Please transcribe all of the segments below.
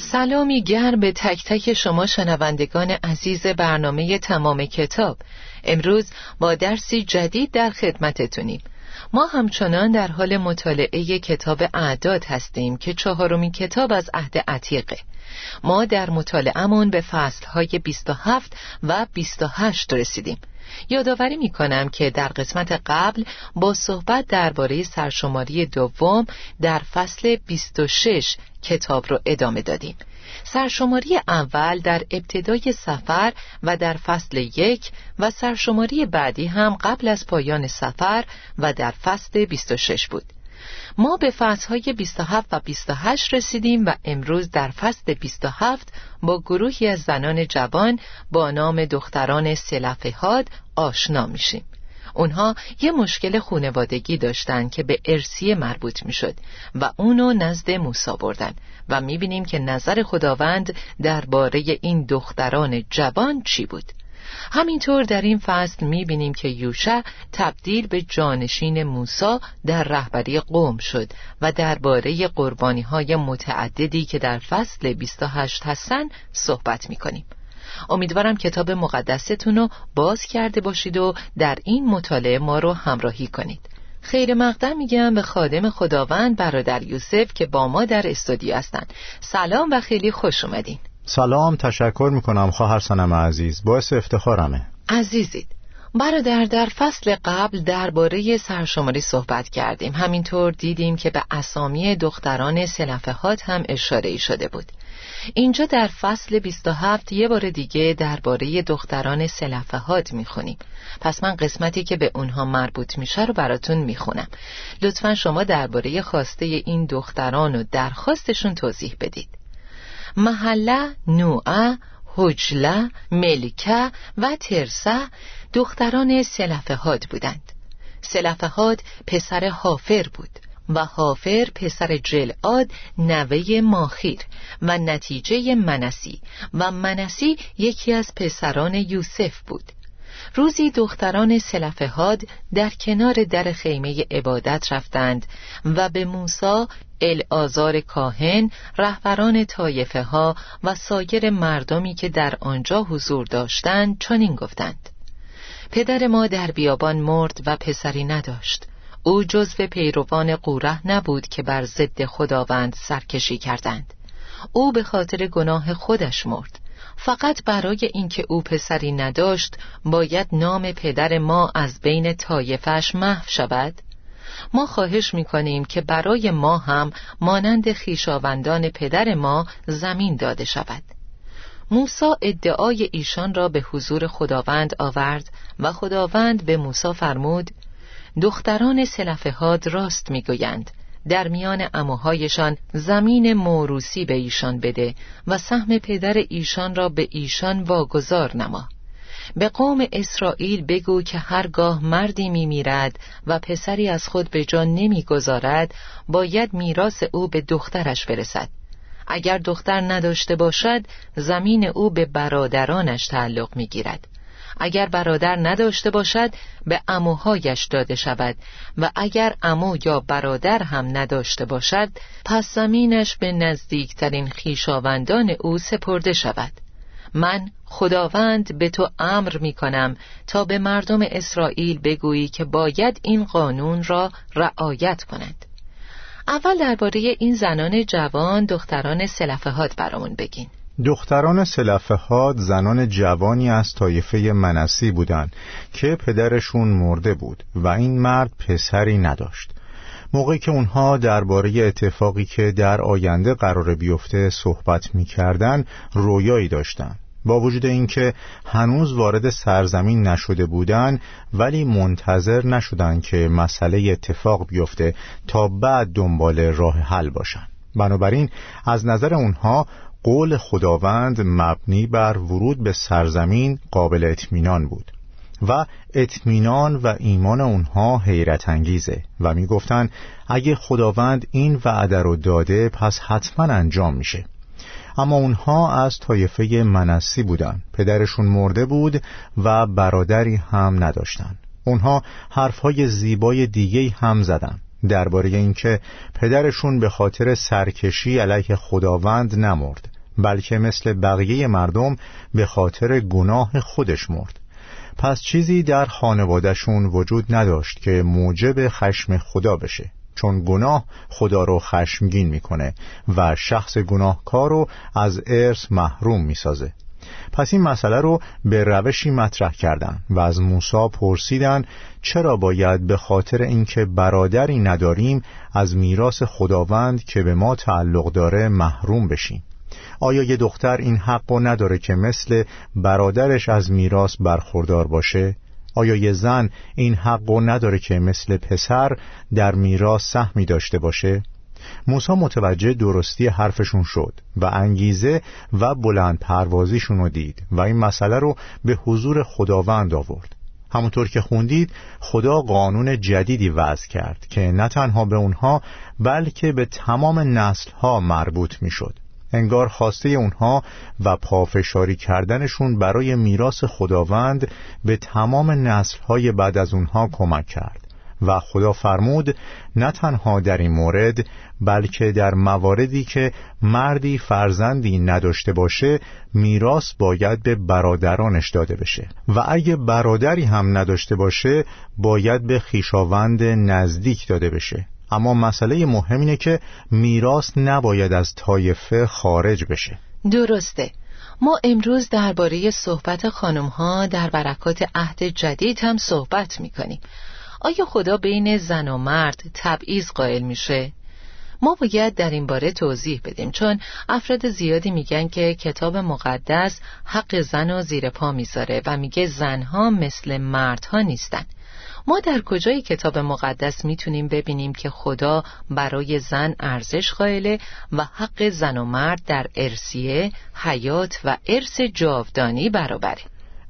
سلامی گرم به تک تک شما شنوندگان عزیز برنامه تمام کتاب. امروز با درسی جدید در خدمتتونیم. ما همچنان در حال مطالعه کتاب اعداد هستیم که چهارمین کتاب از عهد عتیقه. ما در مطالعهمون به فصلهای 27 و 28 رسیدیم. یادآوری می کنم که در قسمت قبل با صحبت درباره سرشماری دوم در فصل 26 کتاب رو ادامه دادیم. سرشماری اول در ابتدای سفر و در فصل یک و سرشماری بعدی هم قبل از پایان سفر و در فصل 26 بود. ما به فصلهای 27 و 28 رسیدیم و امروز در فصل 27 با گروهی از زنان جوان با نام دختران سلفهاد آشنا میشیم. اونها یه مشکل خونوادگی داشتن که به ارسیه مربوط می‌شد و اونو نزد موسا بردن و می‌بینیم که نظر خداوند درباره این دختران جوان چی بود. همینطور در این فصل می‌بینیم که یوشع تبدیل به جانشین موسا در رهبری قوم شد و درباره قربانی های متعددی که در فصل 28 هستن صحبت می‌کنیم. امیدوارم کتاب مقدستون رو باز کرده باشید و در این مطالعه ما رو همراهی کنید. خیر مقدم میگم به خادم خداوند برادر یوسف که با ما در استودیو هستن. سلام و خیلی خوش اومدین. سلام تشکر می‌کنم خواهر سنم عزیز. باعث افتخارمه. عزیزید برادر در فصل قبل درباره سرشماری صحبت کردیم. همینطور دیدیم که به اسامی دختران سلفهات هم اشاره شده بود. اینجا در فصل 27 یه بار دیگه درباره دختران سلفهات می‌خونیم. پس من قسمتی که به اونها مربوط میشه رو براتون می‌خونم. لطفا شما درباره خواسته این دختران و درخواستشون توضیح بدید. محله نوعه حجله ملکه و ترسه دختران سلفهاد بودند. سلفهاد پسر حافر بود و حافر پسر جلعاد نوه ماخیر و نتیجه منسی و منسی یکی از پسران یوسف بود. روزی دختران سلفهاد در کنار در خیمه عبادت رفتند و به موسا الازار کاهن رهبران طایفه ها و سایر مردمی که در آنجا حضور داشتند چنین گفتند. پدر ما در بیابان مرد و پسری نداشت. او جزو پیروان قوره نبود که بر ضد خداوند سرکشی کردند. او به خاطر گناه خودش مرد. فقط برای اینکه او پسری نداشت باید نام پدر ما از بین طایفش محو شود. ما خواهش می‌کنیم که برای ما هم مانند خیشاوندان پدر ما زمین داده شود. موسا ادعای ایشان را به حضور خداوند آورد و خداوند به موسا فرمود دختران سلفهاد راست می‌گویند در میان اموهایشان زمین موروسی به ایشان بده و سهم پدر ایشان را به ایشان واگذار نما. به قوم اسرائیل بگو که هرگاه مردی میمیرد و پسری از خود به جان نمی‌گذارد باید میراث او به دخترش برسد. اگر دختر نداشته باشد زمین او به برادرانش تعلق می‌گیرد. اگر برادر نداشته باشد به اموهایش داده شود. و اگر امو یا برادر هم نداشته باشد پس زمینش به نزدیکترین خیشاوندان او سپرده شود. من خداوند به تو امر می کنم تا به مردم اسرائیل بگویی که باید این قانون را رعایت کنند اول درباره این زنان جوان دختران سلفهات برامون بگین. دختران سلفهاد زنان جوانی از طایفه منسی بودند که پدرشون مرده بود و این مرد پسری نداشت. موقعی که اونها درباره اتفاقی که در آینده قرار بیفته صحبت می‌کردن رویایی داشتن. با وجود اینکه هنوز وارد سرزمین نشده بودند ولی منتظر نشدن که مسئله اتفاق بیفته تا بعد دنبال راه حل باشن. بنابراین از نظر اونها قول خداوند مبنی بر ورود به سرزمین قابل اطمینان بود. و اطمینان و ایمان اونها حیرت انگیزه و می‌گفتند اگه خداوند این وعده رو داده پس حتما انجام میشه. اما اونها از طایفه منسی بودن. پدرشون مرده بود و برادری هم نداشتن. اونها حرفهای زیبای دیگه هم زدن. درباره اینکه پدرشون به خاطر سرکشی علیه خداوند نمرد بلکه مثل بقیه مردم به خاطر گناه خودش مرد. پس چیزی در خانوادهشون وجود نداشت که موجب خشم خدا بشه. چون گناه خدا رو خشمگین می‌کنه و شخص گناهکار رو از ارث محروم می‌سازه. پس این مسئله رو به روشی مطرح کردن و از موسی پرسیدن چرا باید به خاطر اینکه برادری نداریم از میراث خداوند که به ما تعلق داره محروم بشیم؟ آیا یه دختر این حق نداره که مثل برادرش از میراث برخوردار باشه؟ آیا یه زن این حق نداره که مثل پسر در میراث سهمی داشته باشه؟ موسی متوجه درستی حرفشون شد و انگیزه و بلند پروازیشون رو دید و این مسئله رو به حضور خداوند آورد همونطور که خوندید خدا قانون جدیدی وضع کرد که نه تنها به اونها بلکه به تمام نسلها مربوط می‌شد انگار خواسته اونها و پافشاری کردنشون برای میراث خداوند به تمام نسلهای بعد از اونها کمک کرد. و خدا فرمود نه تنها در این مورد بلکه در مواردی که مردی فرزندی نداشته باشه میراث باید به برادرانش داده بشه. و اگه برادری هم نداشته باشه باید به خیشاوند نزدیک داده بشه. اما مسئله مهم اینه که میراث نباید از طایفه خارج بشه. درسته. ما امروز درباره صحبت خانم ها در برکات عهد جدید هم صحبت می‌کنیم. آیا خدا بین زن و مرد تبعیض قائل میشه؟ ما باید در این باره توضیح بدیم چون افراد زیادی میگن که کتاب مقدس حق زن و زیر پا می‌ذاره و میگه زنها مثل مردها نیستن. ما در کجای کتاب مقدس می‌تونیم ببینیم که خدا برای زن ارزش قائله و حق زن و مرد در ارسیه، حیات و ارث جاودانی برابره.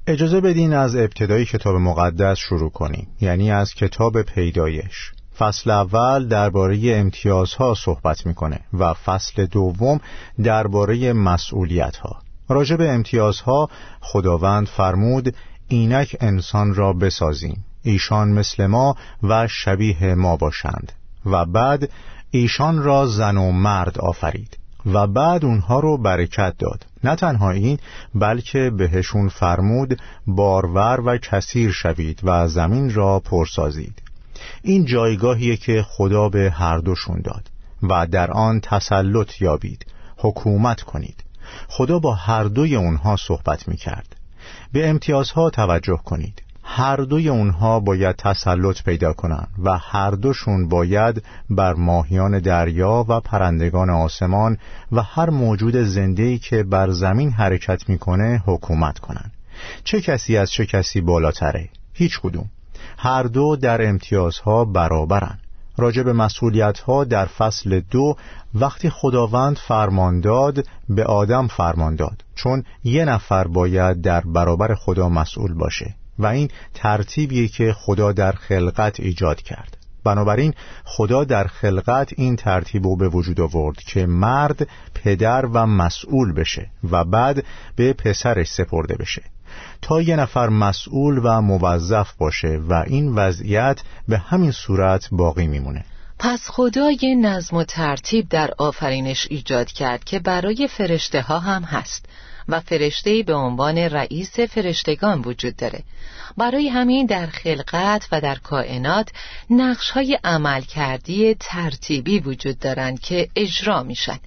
اجازه بدین از ابتدای کتاب مقدس شروع کنیم یعنی از کتاب پیدایش. فصل اول درباره امتیازها صحبت می‌کنه و فصل دوم درباره مسئولیت ها راجع به امتیازها خداوند فرمود اینک انسان را بسازیم. ایشان مثل ما و شبیه ما باشند. و بعد ایشان را زن و مرد آفرید. و بعد اونها رو برکت داد. نه تنها این بلکه بهشون فرمود بارور و کثیر شوید و زمین را پرسازید. این جایگاهیه که خدا به هر دوشون داد. و در آن تسلط یابید. حکومت کنید. خدا با هر دوی اونها صحبت می کرد به امتیازها توجه کنید. هر دوی اونها باید تسلط پیدا کنند و هر دوشون باید بر ماهیان دریا و پرندگان آسمان و هر موجود زنده‌ای که بر زمین حرکت می‌کنه حکومت کنند. چه کسی از چه کسی بالاتره؟ هیچ کدوم. هر دو در امتیازها برابرن. راجع به مسئولیت ها در فصل دو وقتی خداوند فرمان داد به آدم فرمان داد چون یه نفر باید در برابر خدا مسئول باشه و این ترتیبیه که خدا در خلقت ایجاد کرد. بنابراین خدا در خلقت این ترتیب رو به وجود آورد که مرد پدر و مسئول بشه و بعد به پسرش سپرده بشه. تا یه نفر مسئول و موظف باشه و این وضعیت به همین صورت باقی میمونه. پس خدا یه نظم و ترتیب در آفرینش ایجاد کرد که برای فرشته ها هم هست. و فرشته به عنوان رئیس فرشتگان وجود داره. برای همین در خلقت و در کائنات نقش های عمل کردی ترتیبی وجود دارند که اجرا میشن.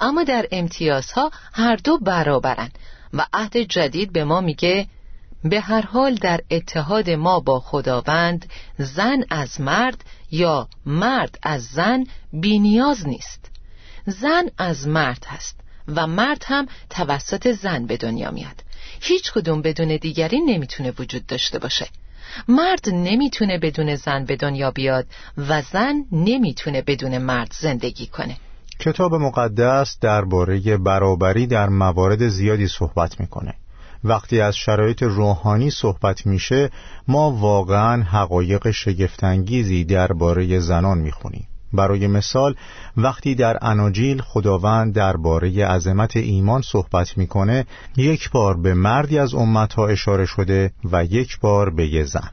اما در امتیازها هر دو برابرن و عهد جدید به ما میگه به هر حال در اتحاد ما با خداوند زن از مرد یا مرد از زن بینیاز نیست. زن از مرد هست. و مرد هم توسط زن به دنیا میاد. هیچ کدوم بدون دیگری نمی‌تونه وجود داشته باشه. مرد نمی‌تونه بدون زن به دنیا بیاد و زن نمی‌تونه بدون مرد زندگی کنه. کتاب مقدس درباره برابری در موارد زیادی صحبت می‌کنه. وقتی از شرایط روحانی صحبت میشه ما واقعا حقایق شگفتانگیزی درباره زنان می‌خونیم. برای مثال وقتی در اناجیل خداوند درباره عظمت ایمان صحبت می‌کنه یک بار به مردی از امتها اشاره شده و یک بار به یه زن.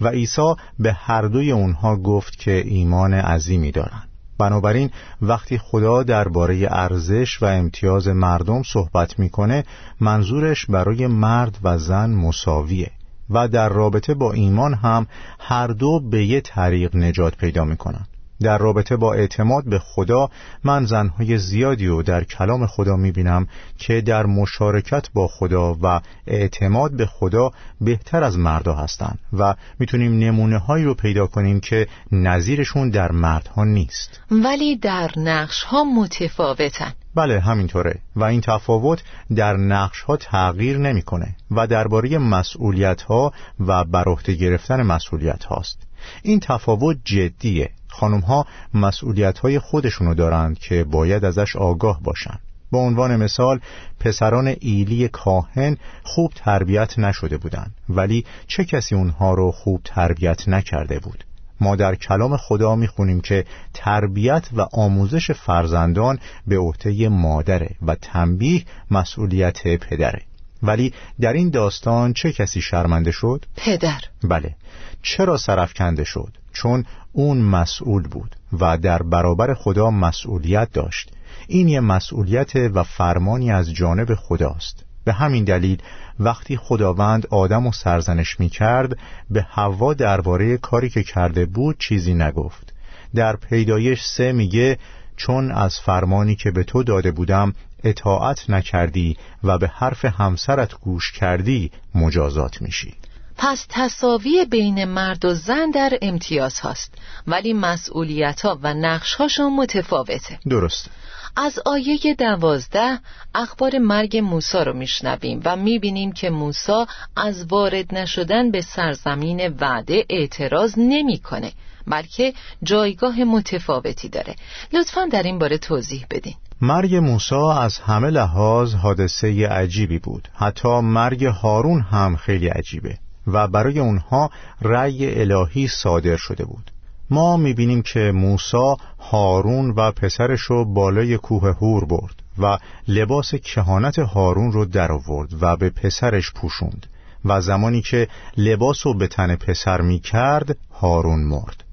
و عیسی به هر دوی اونها گفت که ایمان عظیمی دارند. بنابراین وقتی خدا درباره ارزش و امتیاز مردم صحبت می‌کنه منظورش برای مرد و زن مساویه و در رابطه با ایمان هم هر دو به یه طریق نجات پیدا می‌کنن. در رابطه با اعتماد به خدا من زنهای زیادی رو در کلام خدا می‌بینم که در مشارکت با خدا و اعتماد به خدا بهتر از مردا هستند و می‌تونیم نمونه هایی رو پیدا کنیم که نظیرشون در مردها نیست. ولی در نقش ها متفاوتن. بله همینطوره و این تفاوت در نقش ها تغییر نمی‌کنه و درباره مسئولیت ها و بر گرفتن مسئولیت هاست این تفاوت جدیه. خانم ها مسئولیت های خودشونو دارند که باید ازش آگاه باشند. به عنوان مثال پسران ایلی کاهن خوب تربیت نشده بودند ولی چه کسی اونها رو خوب تربیت نکرده بود ما در کلام خدا می‌خونیم که تربیت و آموزش فرزندان به عهده مادره و تنبیه مسئولیت پدره ولی در این داستان چه کسی شرمنده شد؟ پدر بله چرا سرفکنده شد؟ چون اون مسئول بود و در برابر خدا مسئولیت داشت. این یه مسئولیت و فرمانی از جانب خداست. به همین دلیل وقتی خداوند آدم و سرزنش می کرد به هوا درباره کاری که کرده بود چیزی نگفت. در پیدایش سه میگه چون از فرمانی که به تو داده بودم اطاعت نکردی و به حرف همسرت گوش کردی مجازات میشی. پس تصاوی بین مرد و زن در امتیاز هاست. ولی مسئولیت ها و نقش هاشون متفاوته. درست از آیه دوازده اخبار مرگ موسا رو میشنویم و می‌بینیم که موسا از وارد نشدن به سرزمین وعده اعتراض نمی‌کنه بلکه جایگاه متفاوتی داره. لطفا در این باره توضیح بدین. مرگ موسا از همه لحاظ حادثه عجیبی بود. حتی مرگ هارون هم خیلی عجیبه. و برای اونها رأی الهی صادر شده بود. ما می‌بینیم که موسا هارون و پسرش رو بالای کوه هور برد و لباس کهانت هارون رو در آورد و به پسرش پوشوند و زمانی که لباس رو به تن پسر می کرد هارون مرد.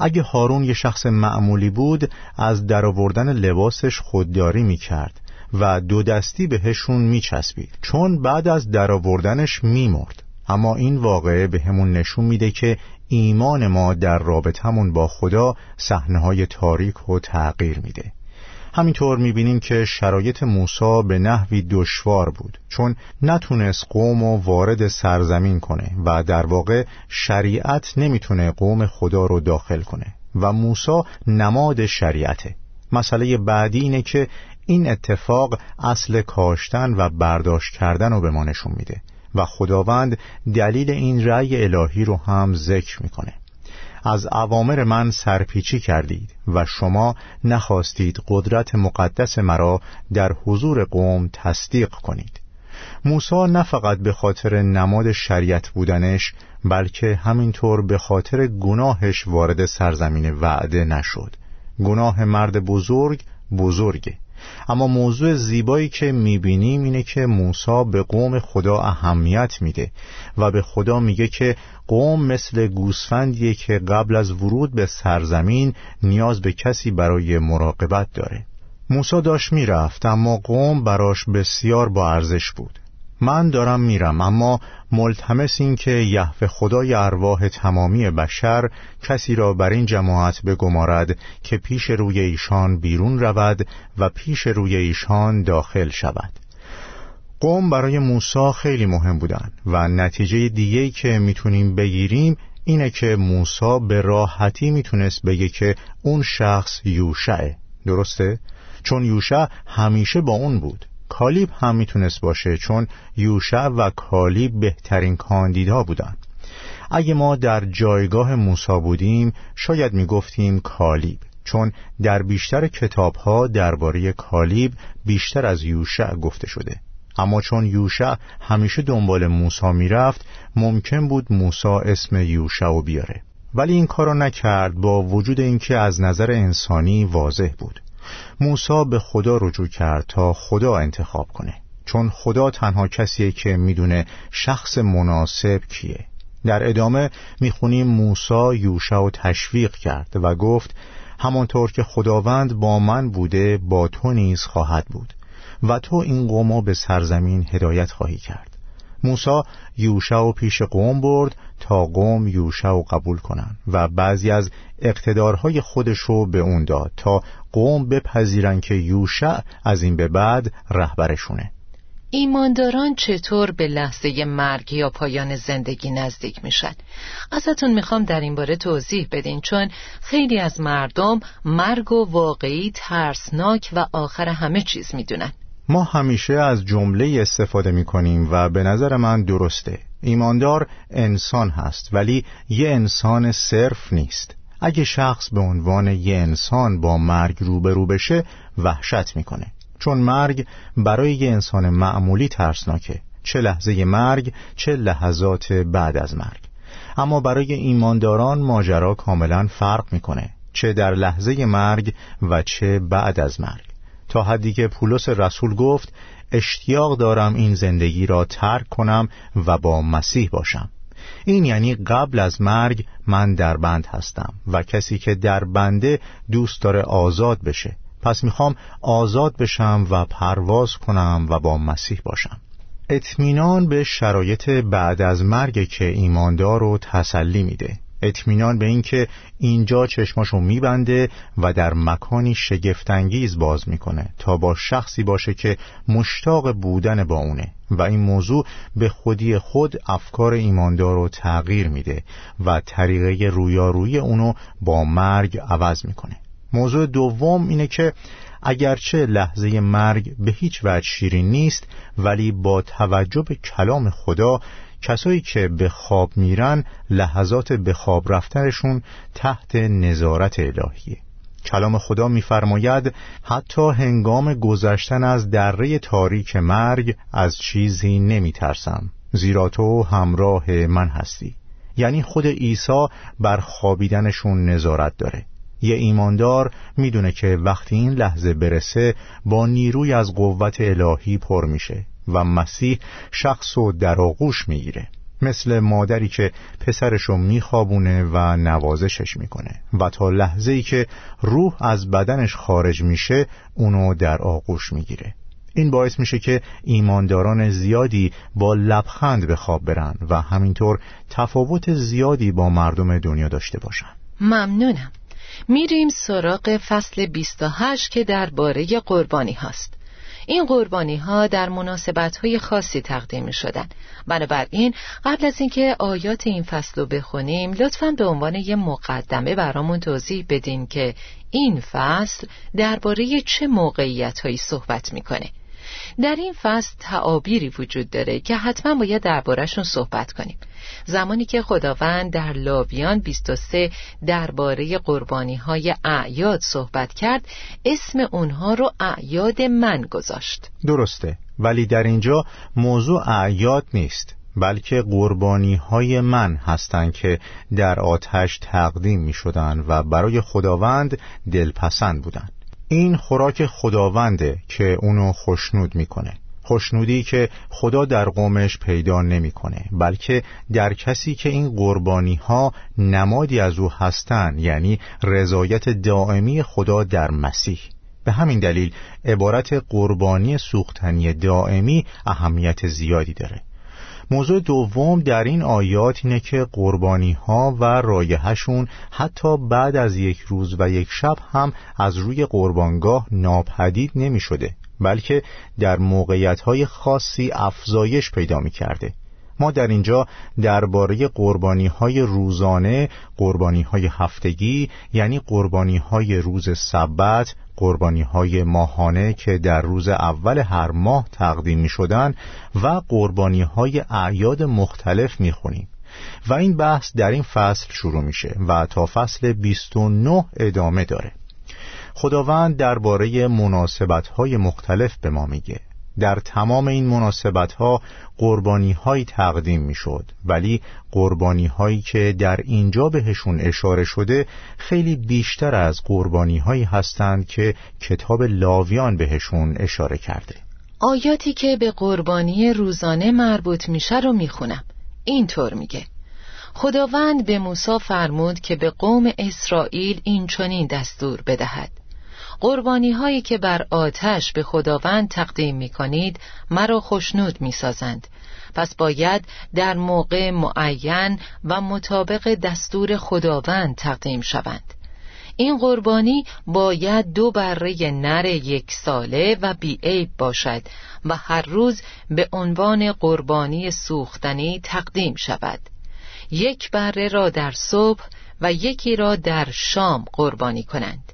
اگه هارون یه شخص معمولی بود از درآوردن لباسش خودداری می کرد و دو دستی بهشون می چسبید چون بعد از درآوردنش می مرد اما این واقعه به همون نشون میده که ایمان ما در رابطمون با خدا صحنه های تاریک و تغییر میده. همینطور می‌بینیم که شرایط موسی به نحوی دشوار بود چون نتونست قوم و وارد سرزمین کنه و در واقع شریعت نمی‌تونه قوم خدا رو داخل کنه و موسی نماد شریعته. مسئله بعدی اینه که این اتفاق اصل کاشتن و برداشت کردن رو به ما نشون میده. و خداوند دلیل این رأی الهی رو هم ذکر می‌کنه. از عوامر من سرپیچی کردید و شما نخواستید قدرت مقدس مرا در حضور قوم تصدیق کنید. موسی نه فقط به خاطر نماد شریعت بودنش بلکه همینطور به خاطر گناهش وارد سرزمین وعده نشد. گناه مرد بزرگ بزرگه. اما موضوع زیبایی که می‌بینیم اینه که موسی به قوم خدا اهمیت میده و به خدا میگه که قوم مثل گوسفندیه که قبل از ورود به سرزمین نیاز به کسی برای مراقبت داره. موسی داشت می‌رفت اما قوم براش بسیار با ارزش بود. من دارم میرم اما ملتمس این که یهوه خدای ارواح تمامی بشر کسی را بر این جماعت بگمارد که پیش روی ایشان بیرون رود و پیش روی ایشان داخل شود. قوم برای موسی خیلی مهم بودن و نتیجه دیگهی که می‌تونیم بگیریم اینه که موسی به راحتی می‌تونست بگه که اون شخص یوشعه. درسته؟ چون یوشع همیشه با اون بود. کالیب هم می‌تونست باشه چون یوشع و کالیب بهترین کاندیدا بودن. اگه ما در جایگاه موسا بودیم شاید می‌گفتیم کالیب چون در بیشتر کتاب ها درباره کالیب بیشتر از یوشع گفته شده. اما چون یوشع همیشه دنبال موسا می‌رفت ممکن بود موسا اسم یوشع و بیاره. ولی این کارو نکرد با وجود اینکه از نظر انسانی واضح بود. موسا به خدا رجوع کرد تا خدا انتخاب کنه چون خدا تنها کسیه که می‌دونه شخص مناسب کیه. در ادامه می‌خونیم موسا یوشع و تشویق کرد و گفت همانطور که خداوند با من بوده با تو نیز خواهد بود و تو این قوم به سرزمین هدایت خواهی کرد. موسا یوشع و پیش قوم برد تا قوم یوشع و قبول کنند و بعضی از اقتدارهای خودش رو به اون داد تا قوم بپذیرن که یوشع از این به بعد رهبرشونه ایمانداران چطور به لحظه مرگ یا پایان زندگی نزدیک میشن؟ ازتون می‌خوام در این باره توضیح بدین چون خیلی از مردم مرگ و واقعی ترسناک و آخر همه چیز می‌دونن ما همیشه از جمله استفاده می کنیم و به نظر من درسته. ایماندار انسان هست ولی یه انسان صرف نیست. اگه شخص به عنوان یه انسان با مرگ روبرو بشه وحشت می‌کنه. چون مرگ برای یه انسان معمولی ترسناکه. چه لحظه مرگ چه لحظات بعد از مرگ. اما برای ایمانداران ماجرا کاملا فرق می‌کنه. چه در لحظه مرگ و چه بعد از مرگ. تا حدی که پولس رسول گفت اشتیاق دارم این زندگی را ترک کنم و با مسیح باشم. این یعنی قبل از مرگ من در بند هستم و کسی که در بنده دوست داره آزاد بشه. پس می‌خوام آزاد بشم و پرواز کنم و با مسیح باشم. اطمینان به شرایط بعد از مرگ که ایماندار رو تسلی میده. اطمینان به اینکه اینجا چشماشو میبنده و در مکانی شگفتانگیز باز می‌کنه تا با شخصی باشه که مشتاق بودن با اونه و این موضوع به خودی خود افکار ایماندار رو تغییر میده و طریقه رویارویی اونو با مرگ عوض می‌کنه. موضوع دوم اینه که اگرچه لحظه مرگ به هیچ وجه شیرین نیست ولی با توجه به کلام خدا کسایی که به خواب میرن لحظات به خواب رفتنشون تحت نظارت الهیه. کلام خدا میفرماید حتی هنگام گذشتن از دره تاریک مرگ از چیزی نمیترسم زیرا تو همراه من هستی. یعنی خود عیسی بر خوابیدنشون نظارت داره. یه ایماندار می‌دونه که وقتی این لحظه برسه با نیروی از قوت الهی پر میشه. و مسیح شخص و در آغوش می‌گیره. مثل مادری که پسرشو میخوابونه و نوازشش می‌کنه. و تا لحظه ای که روح از بدنش خارج میشه اونو در آغوش می‌گیره. این باعث میشه که ایمانداران زیادی با لبخند به خواب برن و همینطور تفاوت زیادی با مردم دنیا داشته باشن. ممنونم. میریم سراغ فصل 28 که درباره قربانی هاست. این قربانی ها در مناسبت های خاصی تقدیم می شدن بنابراین قبل از اینکه آیات این فصل رو بخونیم لطفا به عنوان یه مقدمه برامون توضیح بدین که این فصل درباره چه موقعیت هایی صحبت می‌کنه. در این فصل تعابیری وجود داره که حتما باید دربارهشون صحبت کنیم. زمانی که خداوند در لاویان 23 درباره قربانی های اعیاد صحبت کرد اسم اونها رو اعیاد من گذاشت. درسته ولی در اینجا موضوع اعیاد نیست بلکه قربانی های من هستند که در آتش تقدیم می شدن و برای خداوند دلپسند بودند این خوراک خداونده که اونو خوشنود می‌کنه. خوشنودی که خدا در قومش پیدا نمی‌کنه بلکه در کسی که این قربانی ها نمادی از او هستند یعنی رضایت دائمی خدا در مسیح. به همین دلیل عبارت قربانی سوختنی دائمی اهمیت زیادی داره. موضوع دوم در این آیات اینه که قربانی ها و رایحهشون حتی بعد از یک روز و یک شب هم از روی قربانگاه ناپدید نمی شده بلکه در موقعیت های خاصی افزایش پیدا می کرده ما در اینجا درباره قربانی های روزانه، قربانی های هفتگی یعنی قربانی های روز سبت، قربانی های ماهانه که در روز اول هر ماه تقدیم می شدن و قربانی های اعیاد مختلف می خونیم. و این بحث در این فصل شروع میشه و تا فصل 29 ادامه داره خداوند درباره مناسبت های مختلف به ما میگه در تمام این مناسبت ها قربانی های تقدیم می شد ولی قربانی هایی که در اینجا بهشون اشاره شده خیلی بیشتر از قربانی هایی هستند که کتاب لاویان بهشون اشاره کرده. آیاتی که به قربانی روزانه مربوط میشه رو می‌خونم. اینطور میگه. خداوند به موسی فرمود که به قوم اسرائیل این چنین دستور بدهد. قربانی هایی که بر آتش به خداوند تقدیم می کنید مرا خشنود می سازند پس باید در موقع معین و مطابق دستور خداوند تقدیم شوند. این قربانی باید دو بره نر یک ساله و بیعیب باشد و هر روز به عنوان قربانی سوختنی تقدیم شود. یک بره را در صبح و یکی را در شام قربانی کنند.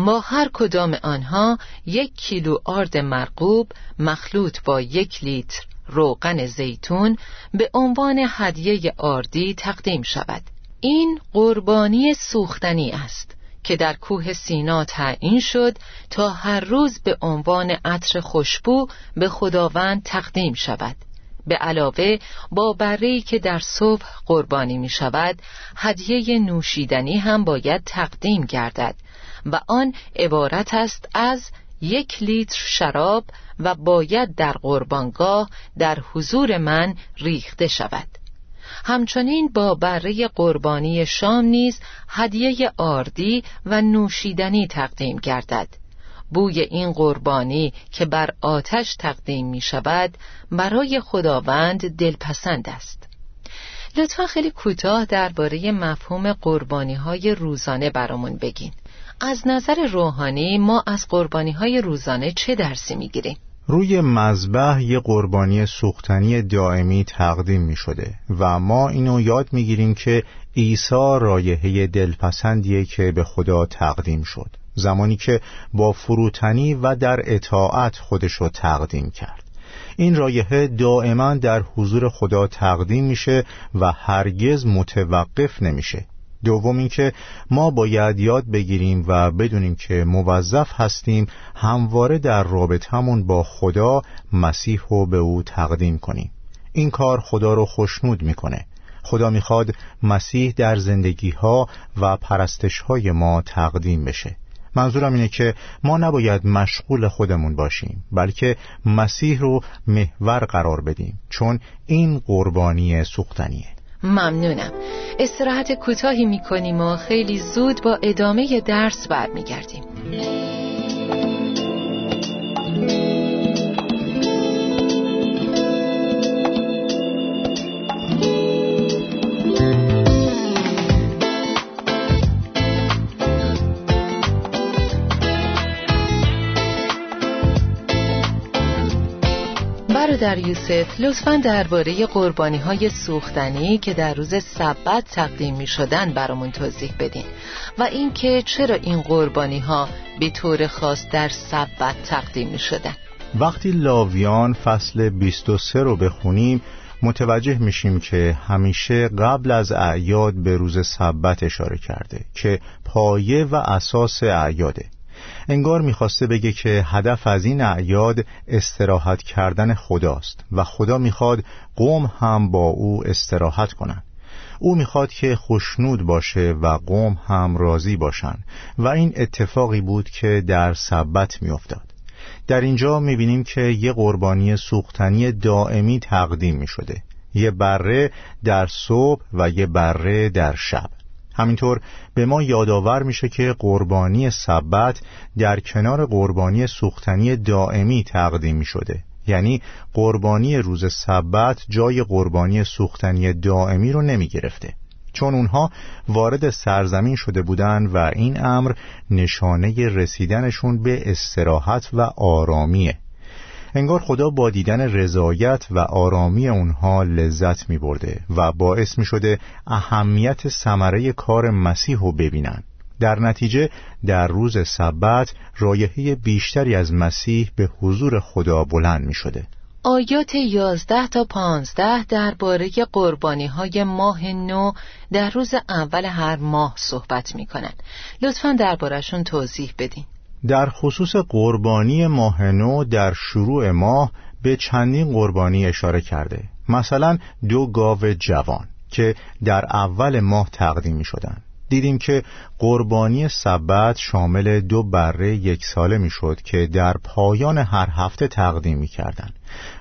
ما هر کدام آنها یک کیلو آرد مرقوب مخلوط با یک لیتر روغن زیتون به عنوان هدیه آردی تقدیم شود. این قربانی سوختنی است که در کوه سینا تعیین شد تا هر روز به عنوان عطر خوشبو به خداوند تقدیم شود. به علاوه با برهی که در صبح قربانی می شود هدیه نوشیدنی هم باید تقدیم گردد و آن عبارت است از یک لیتر شراب و باید در قربانگاه در حضور من ریخته شود. همچنین با بره قربانی شام نیز هدیه آردی و نوشیدنی تقدیم گردد. بوی این قربانی که بر آتش تقدیم می شود برای خداوند دلپسند است. لطفا خیلی کوتاه درباره مفهوم قربانی های روزانه برامون بگین. از نظر روحانی ما از قربانی های روزانه چه درسی می‌گیریم؟ روی مذبح یه قربانی سوختنی دائمی تقدیم می شده و ما اینو یاد می‌گیریم که عیسی رایحه دلپسندیه که به خدا تقدیم شد. زمانی که با فروتنی و در اطاعت خودش رو تقدیم کرد. این رایحه دائما در حضور خدا تقدیم میشه و هرگز متوقف نمیشه. دوم اینکه ما باید یاد بگیریم و بدونیم که موظف هستیم همواره در رابطمون با خدا مسیح رو به او تقدیم کنیم. این کار خدا رو خوشنود می‌کنه. خدا می‌خواد مسیح در زندگی ها و پرستش های ما تقدیم بشه. منظورم اینه که ما نباید مشغول خودمون باشیم بلکه مسیح رو محور قرار بدیم چون این قربانی سوختنیه. ممنونم. استراحت کوتاهی می‌کنیم و خیلی زود با ادامه درس برمیگردیم. در یوسف لطفا درباره قربانی های سوختنی که در روز سبت تقدیم می شدن برامون توضیح بدین. و اینکه چرا این قربانی ها به طور خاص در سبت تقدیم می شدن وقتی لاویان فصل 23 رو بخونیم متوجه میشیم که همیشه قبل از اعیاد به روز سبت اشاره کرده که پایه و اساس اعیاده. انگار می‌خواسته بگه که هدف از این اعیاد استراحت کردن خداست و خدا می‌خواد قوم هم با او استراحت کنند او می‌خواد که خوشنود باشه و قوم هم راضی باشن و این اتفاقی بود که در سبت میافتاد. در اینجا می‌بینیم که یه قربانی سوختنی دائمی تقدیم می‌شده. یه بره در صبح و یه بره در شب. همینطور به ما یادآور میشه که قربانی سبت در کنار قربانی سوختنی دائمی تقدیم می شده یعنی قربانی روز سبت جای قربانی سوختنی دائمی رو نمی گرفته چون اونها وارد سرزمین شده بودند و این امر نشانه رسیدنشون به استراحت و آرامیه. انگار خدا با دیدن رضایت و آرامی اونها لذت می برده و باعث می شده اهمیت ثمره کار مسیح رو ببینن. در نتیجه در روز سبت رایحه بیشتری از مسیح به حضور خدا بلند می شده آیات یازده تا پانزده درباره قربانی های ماه نو در روز اول هر ماه صحبت می کنن. لطفا دربارشون توضیح بدین. در خصوص قربانی ماه نو در شروع ماه به چندین قربانی اشاره کرده مثلا دو گاو جوان که در اول ماه تقدیم می شدن. دیدیم که قربانی سبت شامل دو بره یک ساله می شد که در پایان هر هفته تقدیم می کردن.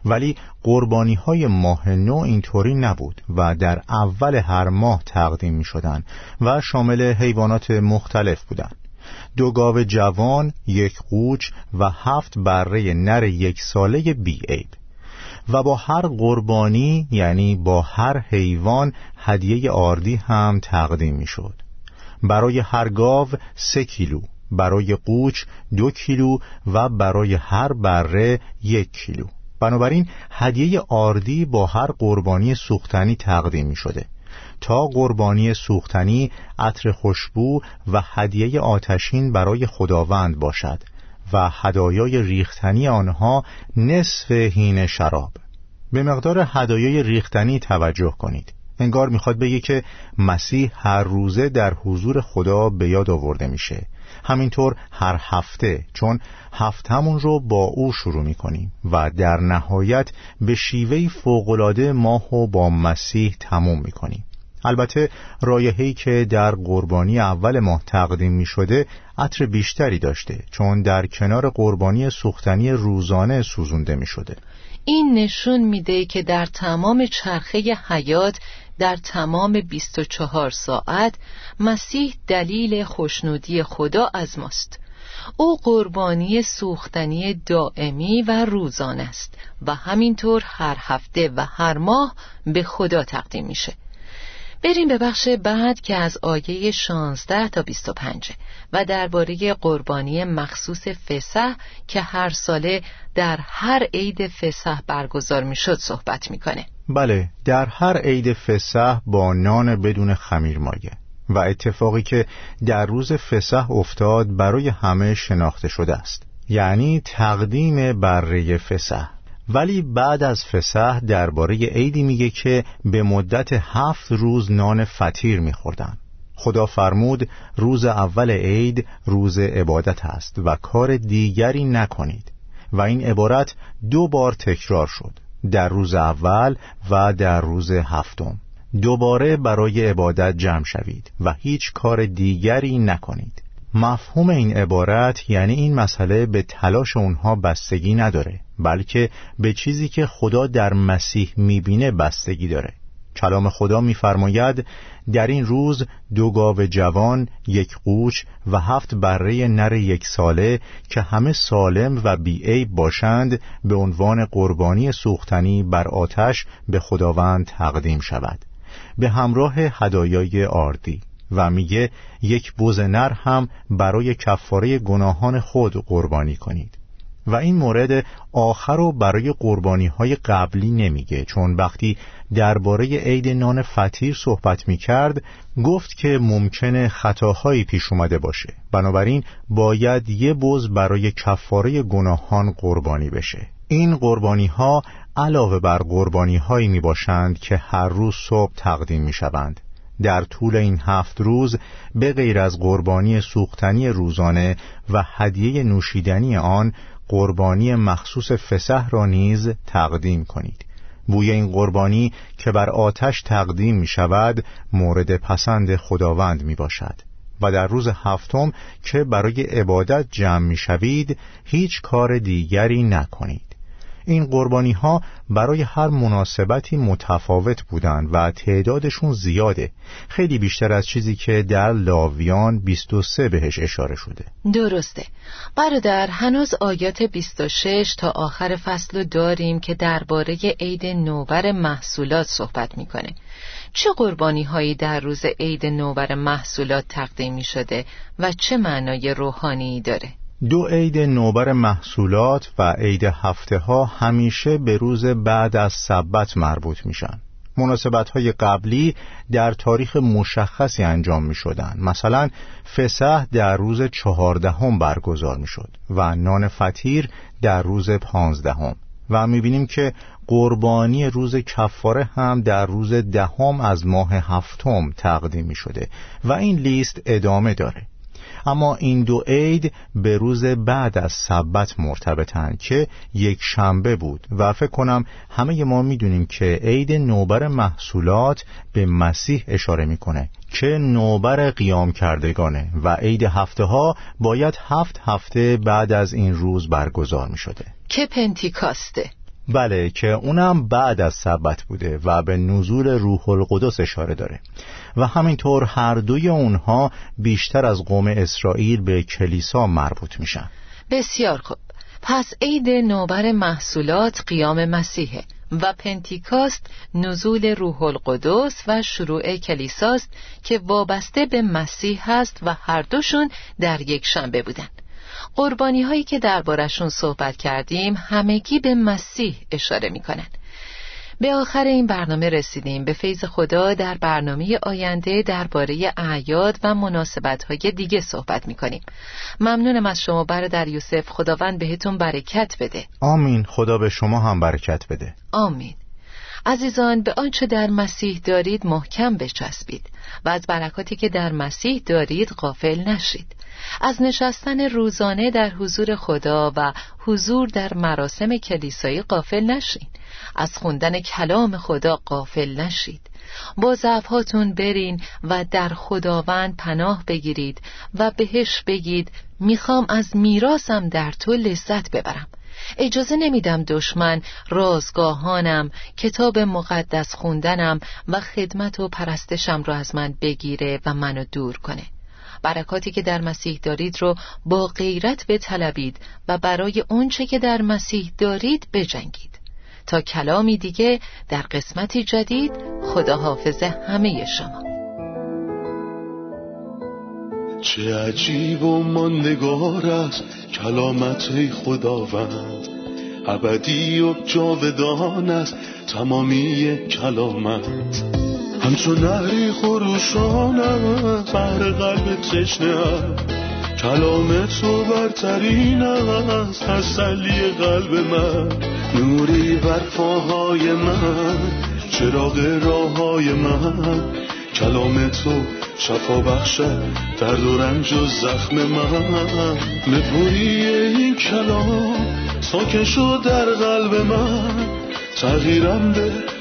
ولی قربانی های ماه نو اینطوری نبود و در اول هر ماه تقدیم می شدن و شامل حیوانات مختلف بودند. دو گاو جوان، یک قوچ و هفت بره نر یک ساله بی عیب و با هر قربانی یعنی با هر حیوان هدیه آردی هم تقدیم می شد برای هر گاو سه کیلو برای قوچ دو کیلو و برای هر بره یک کیلو. بنابراین هدیه آردی با هر قربانی سوختنی تقدیم می شده تا قربانی سوختنی عطر خوشبو و هدیه آتشین برای خداوند باشد و هدایای ریختنی آنها نصف هین شراب. به مقدار هدایای ریختنی توجه کنید. انگار می‌خواد بگه که مسیح هر روزه در حضور خدا به یاد آورده میشه. همینطور هر هفته چون هفتمون رو با او شروع می‌کنیم و در نهایت به شیوهی فوقلاده ماه و با مسیح تموم می‌کنیم. البته رایحه‌ای که در قربانی اول ماه تقدیم می شده عطر بیشتری داشته چون در کنار قربانی سوختنی روزانه سوزونده می شده این نشون میده که در تمام چرخه حیات در تمام 24 ساعت مسیح دلیل خوشنودی خدا از ماست. او قربانی سوختنی دائمی و روزانه است و همینطور هر هفته و هر ماه به خدا تقدیم میشه. بریم به بخش بعد که از آیه 16 تا 25 و درباره قربانی مخصوص فسح که هر ساله در هر عید فسح برگزار می‌شد صحبت می‌کنه. بله در هر عید فسح با نان بدون خمیر مایه و اتفاقی که در روز فسح افتاد برای همه شناخته شده است یعنی تقدیم بره فسح ولی بعد از فسح درباره عیدی میگه که به مدت هفت روز نان فطیر میخوردن. خدا فرمود روز اول عید روز عبادت است و کار دیگری نکنید. و این عبارت دو بار تکرار شد در روز اول و در روز هفتم. دوباره برای عبادت جمع شوید و هیچ کار دیگری نکنید. مفهوم این عبارت یعنی این مسئله به تلاش اونها بستگی نداره بلکه به چیزی که خدا در مسیح می‌بینه بستگی داره. کلام خدا میفرماید در این روز دو گاو جوان یک قوچ و هفت بره نر یک ساله که همه سالم و بیعیب باشند به عنوان قربانی سوختنی بر آتش به خداوند تقدیم شود. به همراه هدایای آردی و میگه یک بوز نر هم برای کفاره گناهان خود قربانی کنید. و این مورد آخر رو برای قربانی های قبلی نمیگه چون وقتی درباره عید نان فطیر صحبت می کرد گفت که ممکنه خطاهایی پیش اومده باشه. بنابراین باید یه بز برای کفاره گناهان قربانی بشه. این قربانی ها علاوه بر قربانی هایی می باشند که هر روز صبح تقدیم می شوند در طول این هفت روز به غیر از قربانی سوختنی روزانه و هدیه نوشیدنی آن قربانی مخصوص فسح را نیز تقدیم کنید. بوی این قربانی که بر آتش تقدیم می شود مورد پسند خداوند می باشد و در روز هفتم که برای عبادت جمع می شوید هیچ کار دیگری نکنید. این قربانی ها برای هر مناسبتی متفاوت بودند و تعدادشون زیاده. خیلی بیشتر از چیزی که در لاویان 23 بهش اشاره شده. درسته. برادر هنوز آیات 26 تا آخر فصل داریم که درباره عید نوبر محصولات صحبت می‌کنه. چه قربانی هایی در روز عید نوبر محصولات تقدیم می شده و چه معنای روحانی داره؟ دو عید نوبر محصولات و عید هفته ها همیشه به روز بعد از سبت مربوط میشن. مناسبت های قبلی در تاریخ مشخصی انجام می شدن. مثلا فسح در روز چهاردهم برگزار می شد و نان فطیر در روز پانزدهم. و می‌بینیم که قربانی روز کفاره هم در روز دهم از ماه هفتم تقدیم می شده و این لیست ادامه داره. اما این دو عید به روز بعد از سبت مرتبطن که یک شنبه بود و فکر کنم همه ما می‌دونیم که عید نوبر محصولات به مسیح اشاره می‌کنه که نوبر قیام کردگانه و عید هفته ها باید هفت هفته بعد از این روز برگزار می شده که پنتیکاسته؟ بله که اونم بعد از سبت بوده و به نزول روح القدس اشاره داره. و همینطور هر دوی اونها بیشتر از قوم اسرائیل به کلیسا مربوط میشن. بسیار خوب. پس عید نوبر محصولات قیام مسیحه و پنتیکاست نزول روح القدس و شروع کلیساست که وابسته به مسیح هست و هر دوشون در یک شنبه بودن. قربانی هایی که دربارشون صحبت کردیم همگی به مسیح اشاره می. به آخر این برنامه رسیدیم. به فیض خدا در برنامه آینده درباره اعیاد و مناسبت های دیگه صحبت می کنیم ممنونم از شما برادر یوسف. خداوند بهتون برکت بده. آمین. خدا به شما هم برکت بده. آمین. عزیزان به آنچه در مسیح دارید محکم بچسبید و از برکاتی که در مسیح دارید غافل نشید. از نشستن روزانه در حضور خدا و حضور در مراسم کلیسایی قافل نشین. از خوندن کلام خدا قافل نشید. با ضعفهاتون برین و در خداوند پناه بگیرید و بهش بگید می‌خوام از میراسم در تو لذت ببرم. اجازه نمیدم دشمن رازگاهانم کتاب مقدس خوندنم و خدمت و پرستشم را از من بگیره و منو دور کنه. برکاتی که در مسیح دارید رو با غیرت بطلبید و برای اونچه که در مسیح دارید بجنگید. تا کلامی دیگه در قسمتی جدید خدا حافظ همه شما. چه عجیب و ماندگار است کلامت خداوند. ابدی و جاودان است تمامی کلامت. همچون نهری خروشانم بر قلب تشنه کلام تو برترین است تسلی قلب من. نوری بر پاهای من چراغ راه های من. کلام تو شفا بخشد درد و رنج و زخم من. نپوری این کلام ساکن شد در قلب من. تغییرم به